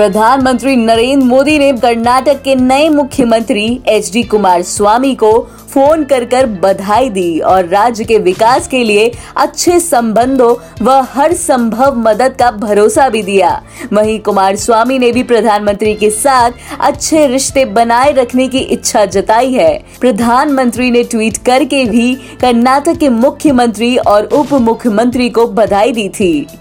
प्रधानमंत्री नरेंद्र मोदी ने कर्नाटक के नए मुख्यमंत्री एच डी कुमार स्वामी को फ़ोन कर कर बधाई दी और राज्य के विकास के लिए अच्छे संबंधों व हर संभव मदद का भरोसा भी दिया। वहीं कुमार स्वामी ने भी प्रधानमंत्री के साथ अच्छे रिश्ते बनाए रखने की इच्छा जताई है। प्रधानमंत्री ने ट्वीट करके भी कर्नाटक के मुख्यमंत्री और उप मुख्यमंत्री को बधाई दी थी।